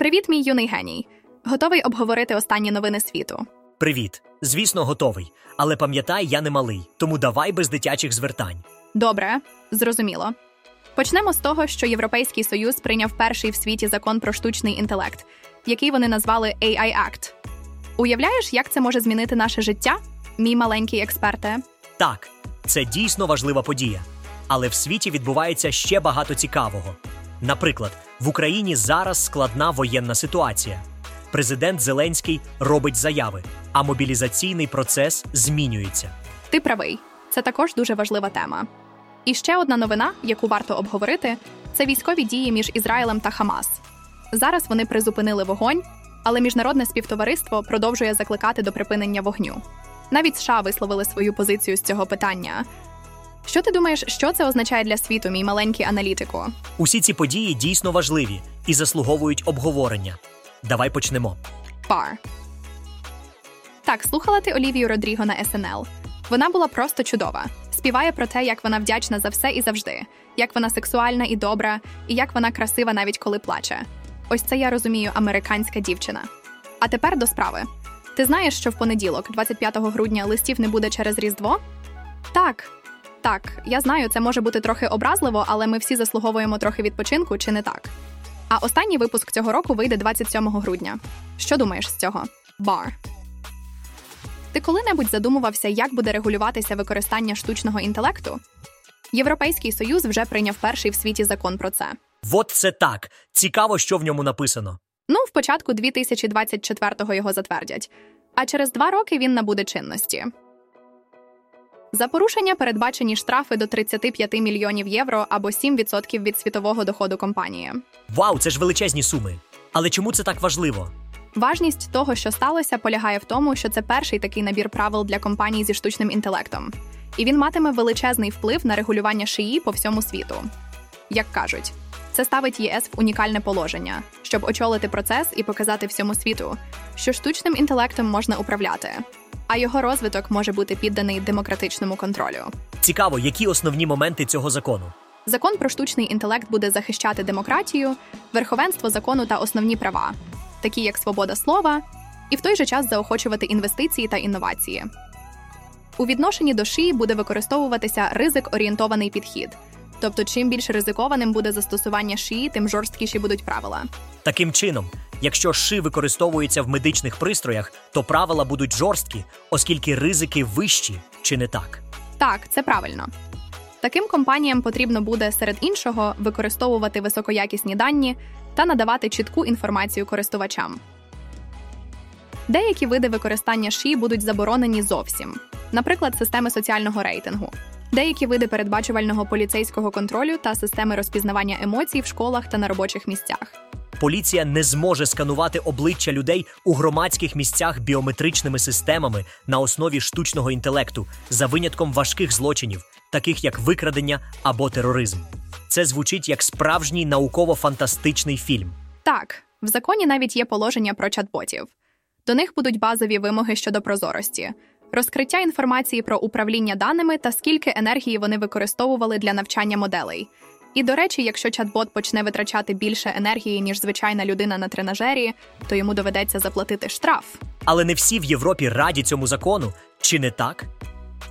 Привіт, мій юний геній. Готовий обговорити останні новини світу. Привіт. Звісно, готовий. Але пам'ятай, я не малий, тому давай без дитячих звертань. Добре, зрозуміло. Почнемо з того, що Європейський Союз прийняв перший в світі закон про штучний інтелект, який вони назвали AI Act. Уявляєш, як це може змінити наше життя, мій маленький експерте? Так, це дійсно важлива подія. Але в світі відбувається ще багато цікавого. Наприклад, в Україні зараз складна воєнна ситуація. Президент Зеленський робить заяви, а мобілізаційний процес змінюється. Ти правий, це також дуже важлива тема. І ще одна новина, яку варто обговорити, це військові дії між Ізраїлем та Хамас. Зараз вони призупинили вогонь, але міжнародне співтовариство продовжує закликати до припинення вогню. Навіть США висловили свою позицію з цього питання. Що ти думаєш, що це означає для світу, мій маленький аналітику? Усі ці події дійсно важливі і заслуговують обговорення. Давай почнемо. Бар. Так, слухала ти Олівію Родріго на СНЛ. Вона була просто чудова. Співає про те, як вона вдячна за все і завжди, як вона сексуальна і добра, і як вона красива навіть коли плаче. Ось це я розумію, американська дівчина. А тепер до справи. Ти знаєш, що в понеділок, 25 грудня, листів не буде через Різдво? Так. Так, я знаю, це може бути трохи образливо, але ми всі заслуговуємо трохи відпочинку, чи не так? А останній випуск цього року вийде 27 грудня. Що думаєш з цього? Бар. Ти коли-небудь задумувався, як буде регулюватися використання штучного інтелекту? Європейський Союз вже прийняв перший в світі закон про це. От це так. Цікаво, що в ньому написано. Ну, в початку 2024-го його затвердять, а через два роки він набуде чинності. За порушення передбачені штрафи до 35 мільйонів євро або 7% від світового доходу компанії. Вау, це ж величезні суми. Але чому це так важливо? Важність того, що сталося, полягає в тому, що це перший такий набір правил для компаній зі штучним інтелектом, і він матиме величезний вплив на регулювання шиї по всьому світу. Як кажуть, це ставить ЄС в унікальне положення, щоб очолити процес і показати всьому світу, що штучним інтелектом можна управляти, а його розвиток може бути підданий демократичному контролю. Цікаво, які основні моменти цього закону. Закон про штучний інтелект буде захищати демократію, верховенство закону та основні права, такі як свобода слова, і в той же час заохочувати інвестиції та інновації. У відношенні до шиї буде використовуватися ризик орієнтований підхід. Тобто, чим більш ризикованим буде застосування шиї, тим жорсткіші будуть правила. Таким чином, якщо ши використовується в медичних пристроях, то правила будуть жорсткі, оскільки ризики вищі, чи не так? Так, це правильно. Таким компаніям потрібно буде серед іншого використовувати високоякісні дані та надавати чітку інформацію користувачам. Деякі види використання ші будуть заборонені зовсім, наприклад, системи соціального рейтингу, деякі види передбачувального поліцейського контролю та системи розпізнавання емоцій в школах та на робочих місцях. Поліція не зможе сканувати обличчя людей у громадських місцях біометричними системами на основі штучного інтелекту за винятком важких злочинів, таких як викрадення або тероризм. Це звучить як справжній науково-фантастичний фільм. Так, в законі навіть є положення про чат-ботів. До них будуть базові вимоги щодо прозорості, розкриття інформації про управління даними та скільки енергії вони використовували для навчання моделей. І до речі, якщо чат-бот почне витрачати більше енергії, ніж звичайна людина на тренажері, то йому доведеться заплатити штраф. Але не всі в Європі раді цьому закону, чи не так?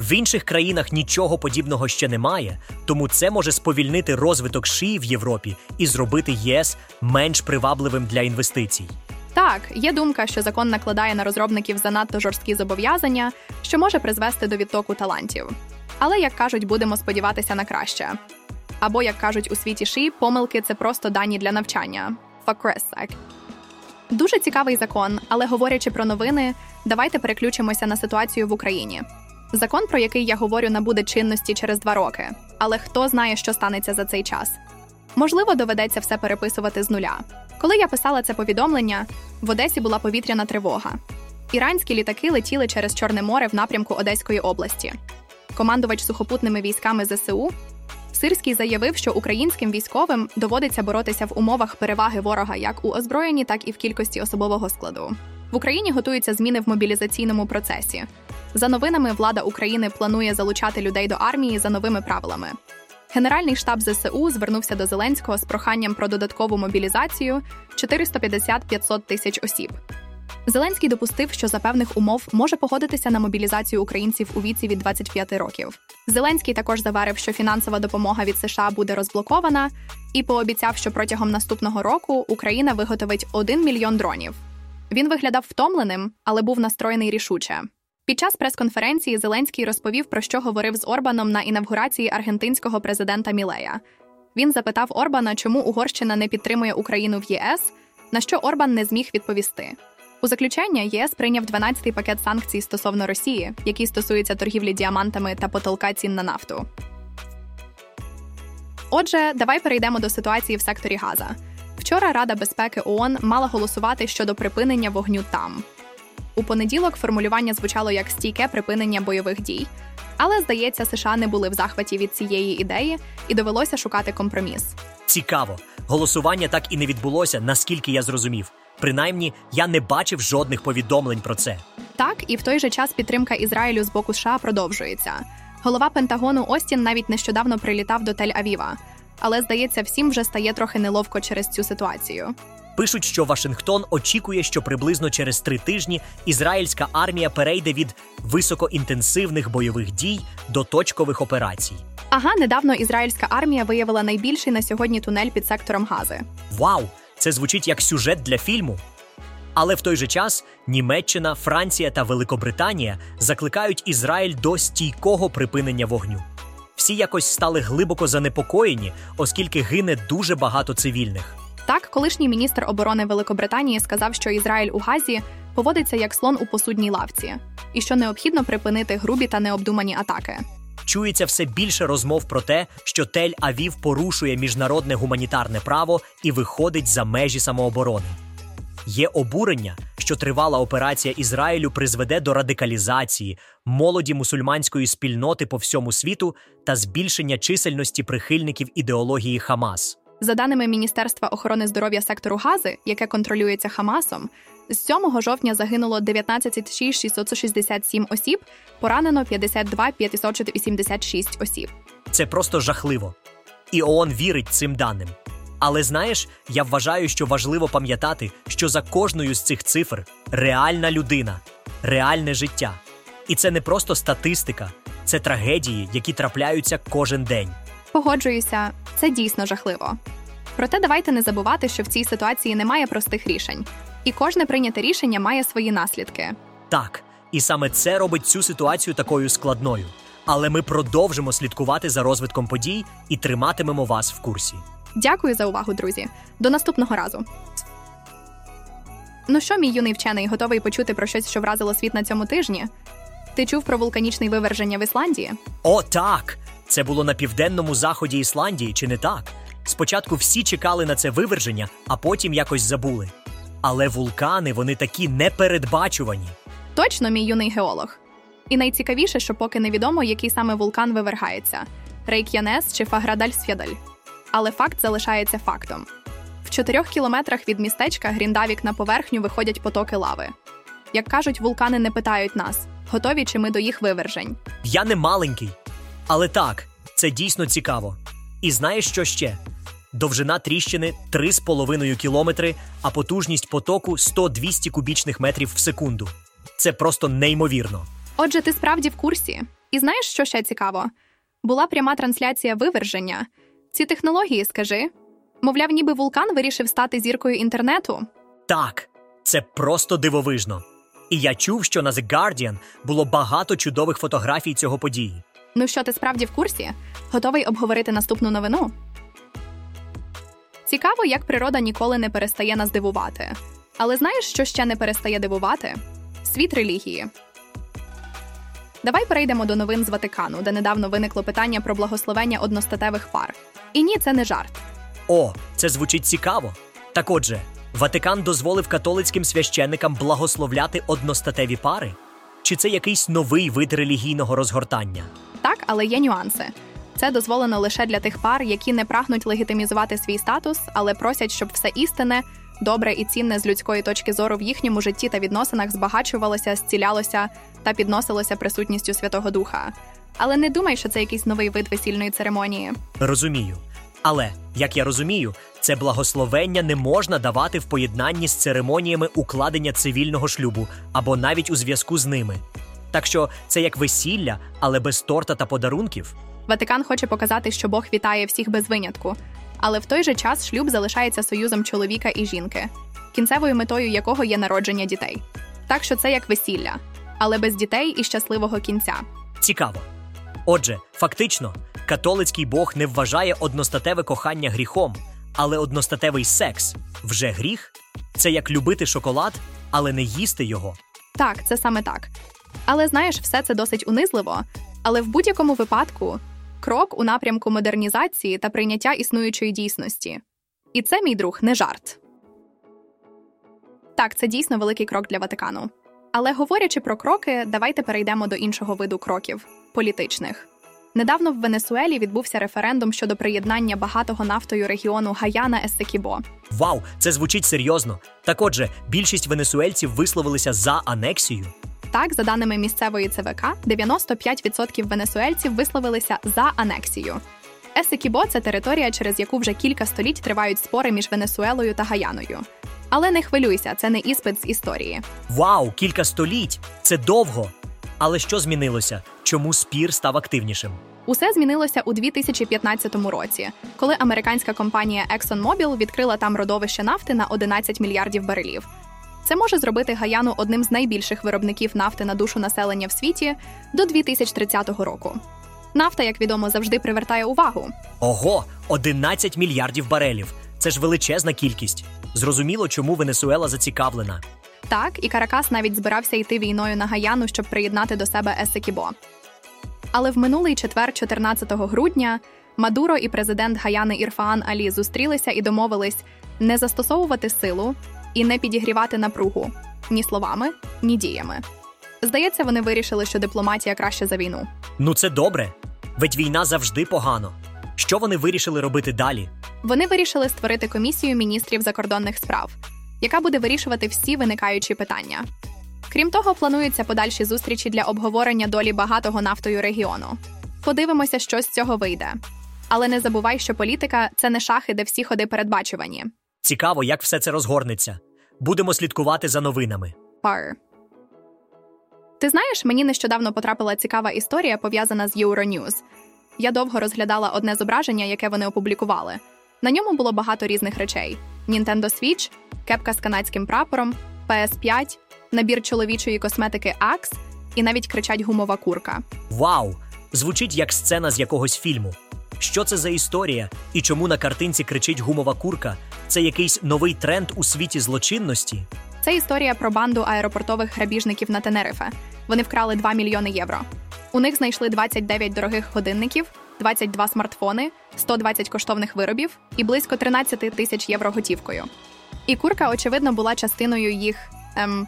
В інших країнах нічого подібного ще немає, тому це може сповільнити розвиток шиї в Європі і зробити ЄС менш привабливим для інвестицій. Так, є думка, що закон накладає на розробників занадто жорсткі зобов'язання, що може призвести до відтоку талантів. Але як кажуть, будемо сподіватися на краще. Або як кажуть у світі ши, помилки це просто дані для навчання. Sake. Дуже цікавий закон, але говорячи про новини, давайте переключимося на ситуацію в Україні. Закон, про який я говорю, набуде чинності через два роки. Але хто знає, що станеться за цей час? Можливо, доведеться все переписувати з нуля. Коли я писала це повідомлення, в Одесі була повітряна тривога. Іранські літаки летіли через Чорне море в напрямку Одеської області. Командувач сухопутними військами ЗСУ Сирський заявив, що українським військовим доводиться боротися в умовах переваги ворога як у озброєнні, так і в кількості особового складу. В Україні готуються зміни в мобілізаційному процесі. За новинами, влада України планує залучати людей до армії за новими правилами. Генеральний штаб ЗСУ звернувся до Зеленського з проханням про додаткову мобілізацію 450-500 тисяч осіб. Зеленський допустив, що за певних умов може погодитися на мобілізацію українців у віці від 25 років. Зеленський також заварив, що фінансова допомога від США буде розблокована, і пообіцяв, що протягом наступного року Україна виготовить 1 мільйон дронів. Він виглядав втомленим, але був настроєний рішуче. Під час прес-конференції Зеленський розповів, про що говорив з Орбаном на інавгурації аргентинського президента Мілея. Він запитав Орбана, чому Угорщина не підтримує Україну в ЄС, на що Орбан не зміг відповісти. У заключення ЄС прийняв 12-й пакет санкцій стосовно Росії, який стосується торгівлі діамантами та потолка цін на нафту. Отже, давай перейдемо до ситуації в секторі Газа. Вчора Рада безпеки ООН мала голосувати щодо припинення вогню там. У понеділок формулювання звучало як стійке припинення бойових дій, але здається, США не були в захваті від цієї ідеї і довелося шукати компроміс. Цікаво, голосування так і не відбулося, наскільки я зрозумів. Принаймні, я не бачив жодних повідомлень про це. Так, і в той же час підтримка Ізраїлю з боку США продовжується. Голова Пентагону Остін навіть нещодавно прилітав до Тель-Авіва, але здається, всім вже стає трохи неловко через цю ситуацію. Пишуть, що Вашингтон очікує, що приблизно через три тижні ізраїльська армія перейде від високоінтенсивних бойових дій до точкових операцій. Ага, недавно ізраїльська армія виявила найбільший на сьогодні тунель під сектором Гази. Вау! Це звучить як сюжет для фільму. Але в той же час Німеччина, Франція та Великобританія закликають Ізраїль до стійкого припинення вогню. Всі якось стали глибоко занепокоєні, оскільки гине дуже багато цивільних. Так, колишній міністр оборони Великобританії сказав, що Ізраїль у Газі поводиться як слон у посудній лавці, і що необхідно припинити грубі та необдумані атаки. Чується все більше розмов про те, що Тель-Авів порушує міжнародне гуманітарне право і виходить за межі самооборони. Є обурення, що тривала операція Ізраїлю призведе до радикалізації молоді мусульманської спільноти по всьому світу та збільшення чисельності прихильників ідеології Хамас. За даними Міністерства охорони здоров'я сектору Гази, яке контролюється Хамасом, з 7 жовтня загинуло 19 667 осіб, поранено 52 586 осіб. Це просто жахливо. І ООН вірить цим даним. Але знаєш, я вважаю, що важливо пам'ятати, що за кожною з цих цифр реальна людина, реальне життя. І це не просто статистика, це трагедії, які трапляються кожен день. Погоджуюся, це дійсно жахливо. Проте давайте не забувати, що в цій ситуації немає простих рішень, і кожне прийняте рішення має свої наслідки. Так, і саме це робить цю ситуацію такою складною. Але ми продовжимо слідкувати за розвитком подій і триматимемо вас в курсі. Дякую за увагу, друзі. До наступного разу. Ну що, мій юний вчений, готовий почути про щось, що вразило світ на цьому тижні? Ти чув про вулканічне виверження в Ісландії? О, так! Це було на південному заході Ісландії, чи не так? Спочатку всі чекали на це виверження, а потім якось забули. Але вулкани вони такі непередбачувані. Точно, мій юний геолог. І найцікавіше, що поки невідомо, який саме вулкан вивергається Рейк'янес чи Фаградаль-Сфєдаль. Але факт залишається фактом. В чотирьох кілометрах від містечка Гріндавік на поверхню виходять потоки лави. Як кажуть, вулкани не питають нас, готові чи ми до їх вивержень. Я не маленький. Але так, це дійсно цікаво. І знаєш що ще? Довжина тріщини 3,5 кілометри, а потужність потоку 100-200 кубічних метрів в секунду. Це просто неймовірно. Отже, ти справді в курсі. І знаєш, що ще цікаво? Була пряма трансляція виверження. Ці технології, скажи. Мовляв, ніби вулкан вирішив стати зіркою інтернету. Так, це просто дивовижно. І я чув, що на The Guardian було багато чудових фотографій цього події. Ну що, ти справді в курсі? Готовий обговорити наступну новину? Цікаво, як природа ніколи не перестає нас дивувати. Але знаєш, що ще не перестає дивувати? Світ релігії. Давай перейдемо до новин з Ватикану, де недавно виникло питання про благословення одностатевих пар. І ні, це не жарт. О, це звучить цікаво. Так отже, Ватикан дозволив католицьким священникам благословляти одностатеві пари? Чи це якийсь новий вид релігійного розгортання? Так, але є нюанси. Це дозволено лише для тих пар, які не прагнуть легітимізувати свій статус, але просять, щоб все істинне, добре і цінне з людської точки зору в їхньому житті та відносинах збагачувалося, зцілялося та підносилося присутністю Святого Духа. Але не думай, що це якийсь новий вид весільної церемонії. Розумію. Але, як я розумію, це благословення не можна давати в поєднанні з церемоніями укладення цивільного шлюбу або навіть у зв'язку з ними. Так що це як весілля, але без торта та подарунків. Ватикан хоче показати, що Бог вітає всіх без винятку, але в той же час шлюб залишається союзом чоловіка і жінки, кінцевою метою якого є народження дітей. Так що це як весілля, але без дітей і щасливого кінця. Цікаво. Отже, фактично, католицький Бог не вважає одностатеве кохання гріхом, але одностатевий секс вже гріх це як любити шоколад, але не їсти його. Так, це саме так. Але знаєш, все це досить унизливо. Але в будь-якому випадку крок у напрямку модернізації та прийняття існуючої дійсності. І це, мій друг, не жарт. Так, це дійсно великий крок для Ватикану. Але говорячи про кроки, давайте перейдемо до іншого виду кроків політичних. Недавно в Венесуелі відбувся референдум щодо приєднання багатого нафтою регіону Гаяна Есекібо. Вау, це звучить серйозно. Так отже, більшість венесуельців висловилися за анексію. Так, за даними місцевої ЦВК, 95% венесуельців висловилися за анексію. Есекібо це територія, через яку вже кілька століть тривають спори між Венесуелою та Гаяною. Але не хвилюйся, це не іспит з історії. Вау, кілька століть! Це довго. Але що змінилося? Чому спір став активнішим? Усе змінилося у 2015 році, коли американська компанія ExxonMobil відкрила там родовище нафти на 11 мільярдів барелів. Це може зробити Гаяну одним з найбільших виробників нафти на душу населення в світі до 2030 року. Нафта, як відомо, завжди привертає увагу. Ого, 11 мільярдів барелів. Це ж величезна кількість. Зрозуміло, чому Венесуела зацікавлена. Так, і Каракас навіть збирався йти війною на Гаяну, щоб приєднати до себе Есекібо. Але в минулий четвер, 14 грудня, Мадуро і президент Гаяни Ірфаан Алі зустрілися і домовились не застосовувати силу і не підігрівати напругу ні словами, ні діями. Здається, вони вирішили, що дипломатія краще за війну. Ну це добре. Ведь війна завжди погано. Що вони вирішили робити далі? Вони вирішили створити комісію міністрів закордонних справ, яка буде вирішувати всі виникаючі питання. Крім того, плануються подальші зустрічі для обговорення долі багатого нафтою регіону. Подивимося, що з цього вийде. Але не забувай, що політика це не шахи, де всі ходи передбачувані. Цікаво, як все це розгорнеться. Будемо слідкувати за новинами. Пар. Ти знаєш, мені нещодавно потрапила цікава історія, пов'язана з Euronews. Я довго розглядала одне зображення, яке вони опублікували. На ньому було багато різних речей: Nintendo Switch, кепка з канадським прапором, PS5, набір чоловічої косметики Axe і навіть кричать гумова курка. Вау! Звучить як сцена з якогось фільму. Що це за історія і чому на картинці кричить гумова курка? Це якийсь новий тренд у світі злочинності? Це історія про банду аеропортових грабіжників на Тенерифе. Вони вкрали 2 мільйони євро. У них знайшли 29 дорогих годинників, 22 смартфони, 120 коштовних виробів і близько 13 тисяч євро готівкою. І курка, очевидно, була частиною їх ем,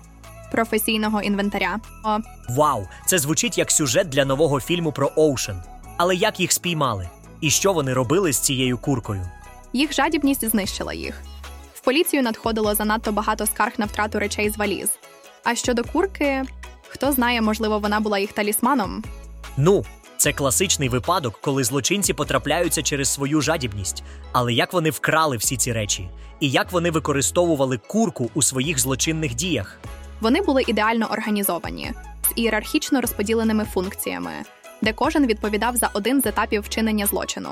професійного інвентаря. О, Вау! Це звучить як сюжет для нового фільму про Оушен. Але як їх спіймали? І що вони робили з цією куркою? їх жадібність знищила їх. В поліцію надходило занадто багато скарг на втрату речей з валіз. А щодо курки, хто знає, можливо, вона була їх талісманом. Ну, це класичний випадок, коли злочинці потрапляються через свою жадібність. Але як вони вкрали всі ці речі? І як вони використовували курку у своїх злочинних діях? Вони були ідеально організовані з ієрархічно розподіленими функціями, де кожен відповідав за один з етапів вчинення злочину: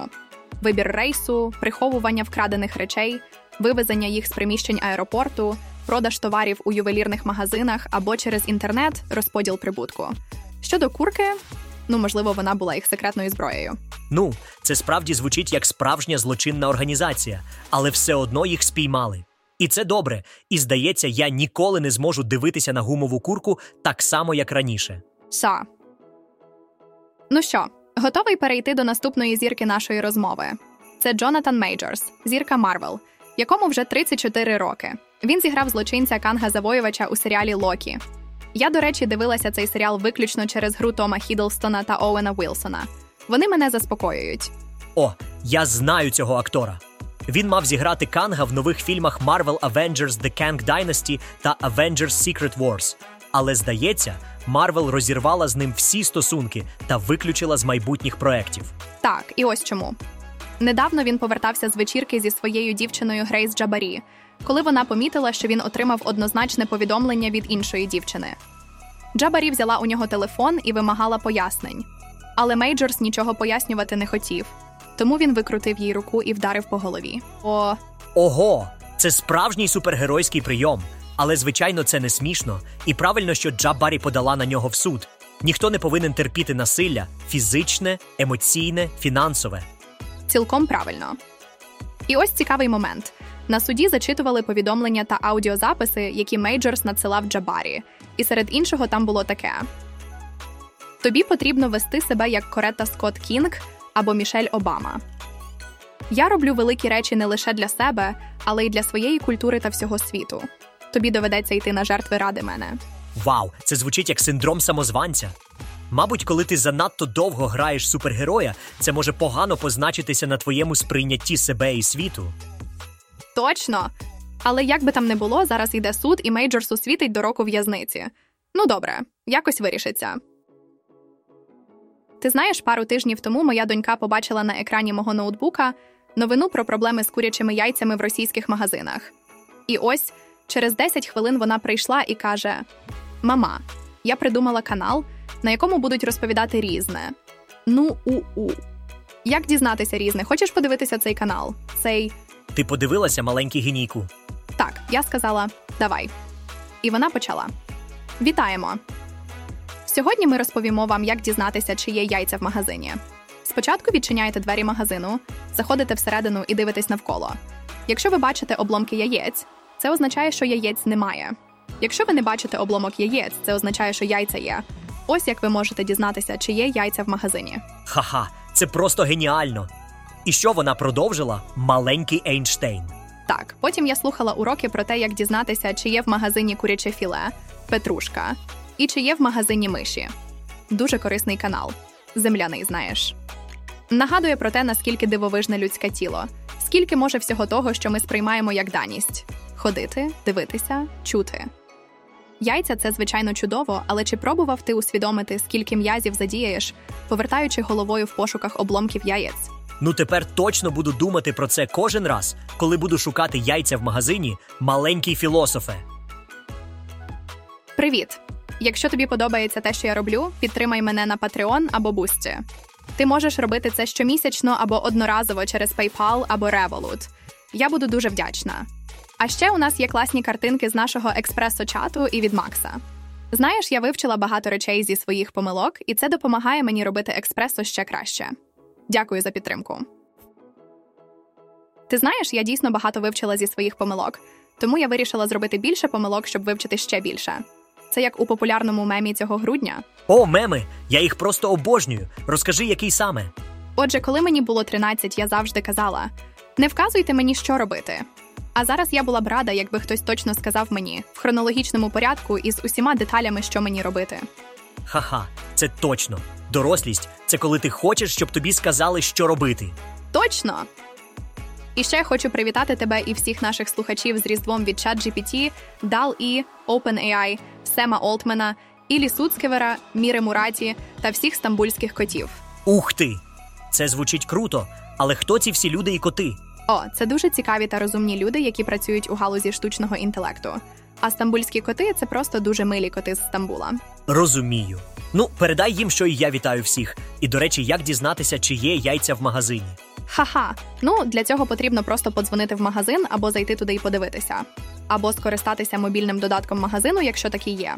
вибір рейсу, приховування вкрадених речей, вивезення їх з приміщень аеропорту, продаж товарів у ювелірних магазинах або через інтернет, розподіл прибутку. Щодо курки, ну можливо, вона була їх секретною зброєю. Ну, це справді звучить як справжня злочинна організація, але все одно їх спіймали. І це добре. І здається, я ніколи не зможу дивитися на гумову курку так само, як раніше. Са. Ну що, готовий перейти до наступної зірки нашої розмови? Це Джонатан Мейджорс, зірка Marvel, якому вже 34 роки. Він зіграв злочинця Канга Завоювача у серіалі Локі. Я, до речі, дивилася цей серіал виключно через гру Тома Хідлстона та Оуена Вілсона. Вони мене заспокоюють. О, я знаю цього актора. Він мав зіграти Канга в нових фільмах Marvel Avengers The Kang Dynasty та Avengers Secret Wars. Але здається, Marvel розірвала з ним всі стосунки та виключила з майбутніх проєктів. Так, і ось чому. Недавно він повертався з вечірки зі своєю дівчиною Грейс Джабарі, коли вона помітила, що він отримав однозначне повідомлення від іншої дівчини. Джабарі взяла у нього телефон і вимагала пояснень. Але Мейджорс нічого пояснювати не хотів, тому він викрутив їй руку і вдарив по голові. О, Ого, це справжній супергеройський прийом. Але звичайно, це не смішно, і правильно, що Джабарі подала на нього в суд. Ніхто не повинен терпіти насилля фізичне, емоційне, фінансове. цілком правильно. І ось цікавий момент. На суді зачитували повідомлення та аудіозаписи, які Мейджорс надсилав Джабарі, і серед іншого там було таке: Тобі потрібно вести себе як Коретта Скотт Кінг або Мішель Обама. Я роблю великі речі не лише для себе, але й для своєї культури та всього світу. Тобі доведеться йти на жертви ради мене. Вау, це звучить як синдром самозванця. Мабуть, коли ти занадто довго граєш супергероя, це може погано позначитися на твоєму сприйнятті себе і світу. Точно. Але як би там не було, зараз йде суд, і Мейджорсу світить до року в'язниці. Ну добре, якось вирішиться. Ти знаєш, пару тижнів тому моя донька побачила на екрані мого ноутбука новину про проблеми з курячими яйцями в російських магазинах. І ось через 10 хвилин вона прийшла і каже: Мама, я придумала канал, на якому будуть розповідати різне. Ну, у-у. Як дізнатися різне? Хочеш подивитися цей канал? Цей Ти подивилася маленький генійку? так, я сказала давай. І вона почала. Вітаємо! Сьогодні ми розповімо вам, як дізнатися, чи є яйця в магазині. Спочатку відчиняєте двері магазину, заходите всередину і дивитесь навколо. Якщо ви бачите обломки яєць, це означає, що яєць немає. Якщо ви не бачите обломок яєць, це означає, що яйця є. Ось як ви можете дізнатися, чи є яйця в магазині. Ха-ха, це просто геніально. І що вона продовжила? Маленький Ейнштейн. Так, потім я слухала уроки про те, як дізнатися, чи є в магазині куряче філе, петрушка і чи є в магазині миші. Дуже корисний канал. Земляний, знаєш. Нагадує про те, наскільки дивовижне людське тіло, скільки може всього того, що ми сприймаємо як даність: ходити, дивитися, чути. Яйця це звичайно чудово, але чи пробував ти усвідомити, скільки м'язів задіяєш, повертаючи головою в пошуках обломків яєць? Ну тепер точно буду думати про це кожен раз, коли буду шукати яйця в магазині, маленький філософе. Привіт! Якщо тобі подобається те, що я роблю, підтримай мене на Patreon або Boosty. Ти можеш робити це щомісячно або одноразово через PayPal або Revolut. Я буду дуже вдячна. А ще у нас є класні картинки з нашого експресо-чату і від Макса. Знаєш, я вивчила багато речей зі своїх помилок, і це допомагає мені робити експресо ще краще. Дякую за підтримку. Ти знаєш, я дійсно багато вивчила зі своїх помилок, тому я вирішила зробити більше помилок, щоб вивчити ще більше. Це як у популярному мемі цього грудня. О, меми! Я їх просто обожнюю. Розкажи, який саме. Отже, коли мені було 13, я завжди казала: не вказуйте мені, що робити. А зараз я була б рада, якби хтось точно сказав мені в хронологічному порядку і з усіма деталями, що мені робити. Ха-ха, це точно. Дорослість це коли ти хочеш, щоб тобі сказали, що робити. Точно! І ще хочу привітати тебе і всіх наших слухачів з Різдвом від ChatGPT, DAL-E, OpenAI, Сема Олтмена, Ілі Суцкевера, Міри Мураті та всіх стамбульських котів. Ух ти! Це звучить круто, але хто ці всі люди і коти? О, це дуже цікаві та розумні люди, які працюють у галузі штучного інтелекту. А стамбульські коти це просто дуже милі коти з Стамбула. Розумію. Ну, передай їм, що і я вітаю всіх. І до речі, як дізнатися, чи є яйця в магазині. Ха-ха. Ну для цього потрібно просто подзвонити в магазин або зайти туди і подивитися, або скористатися мобільним додатком магазину, якщо такий є.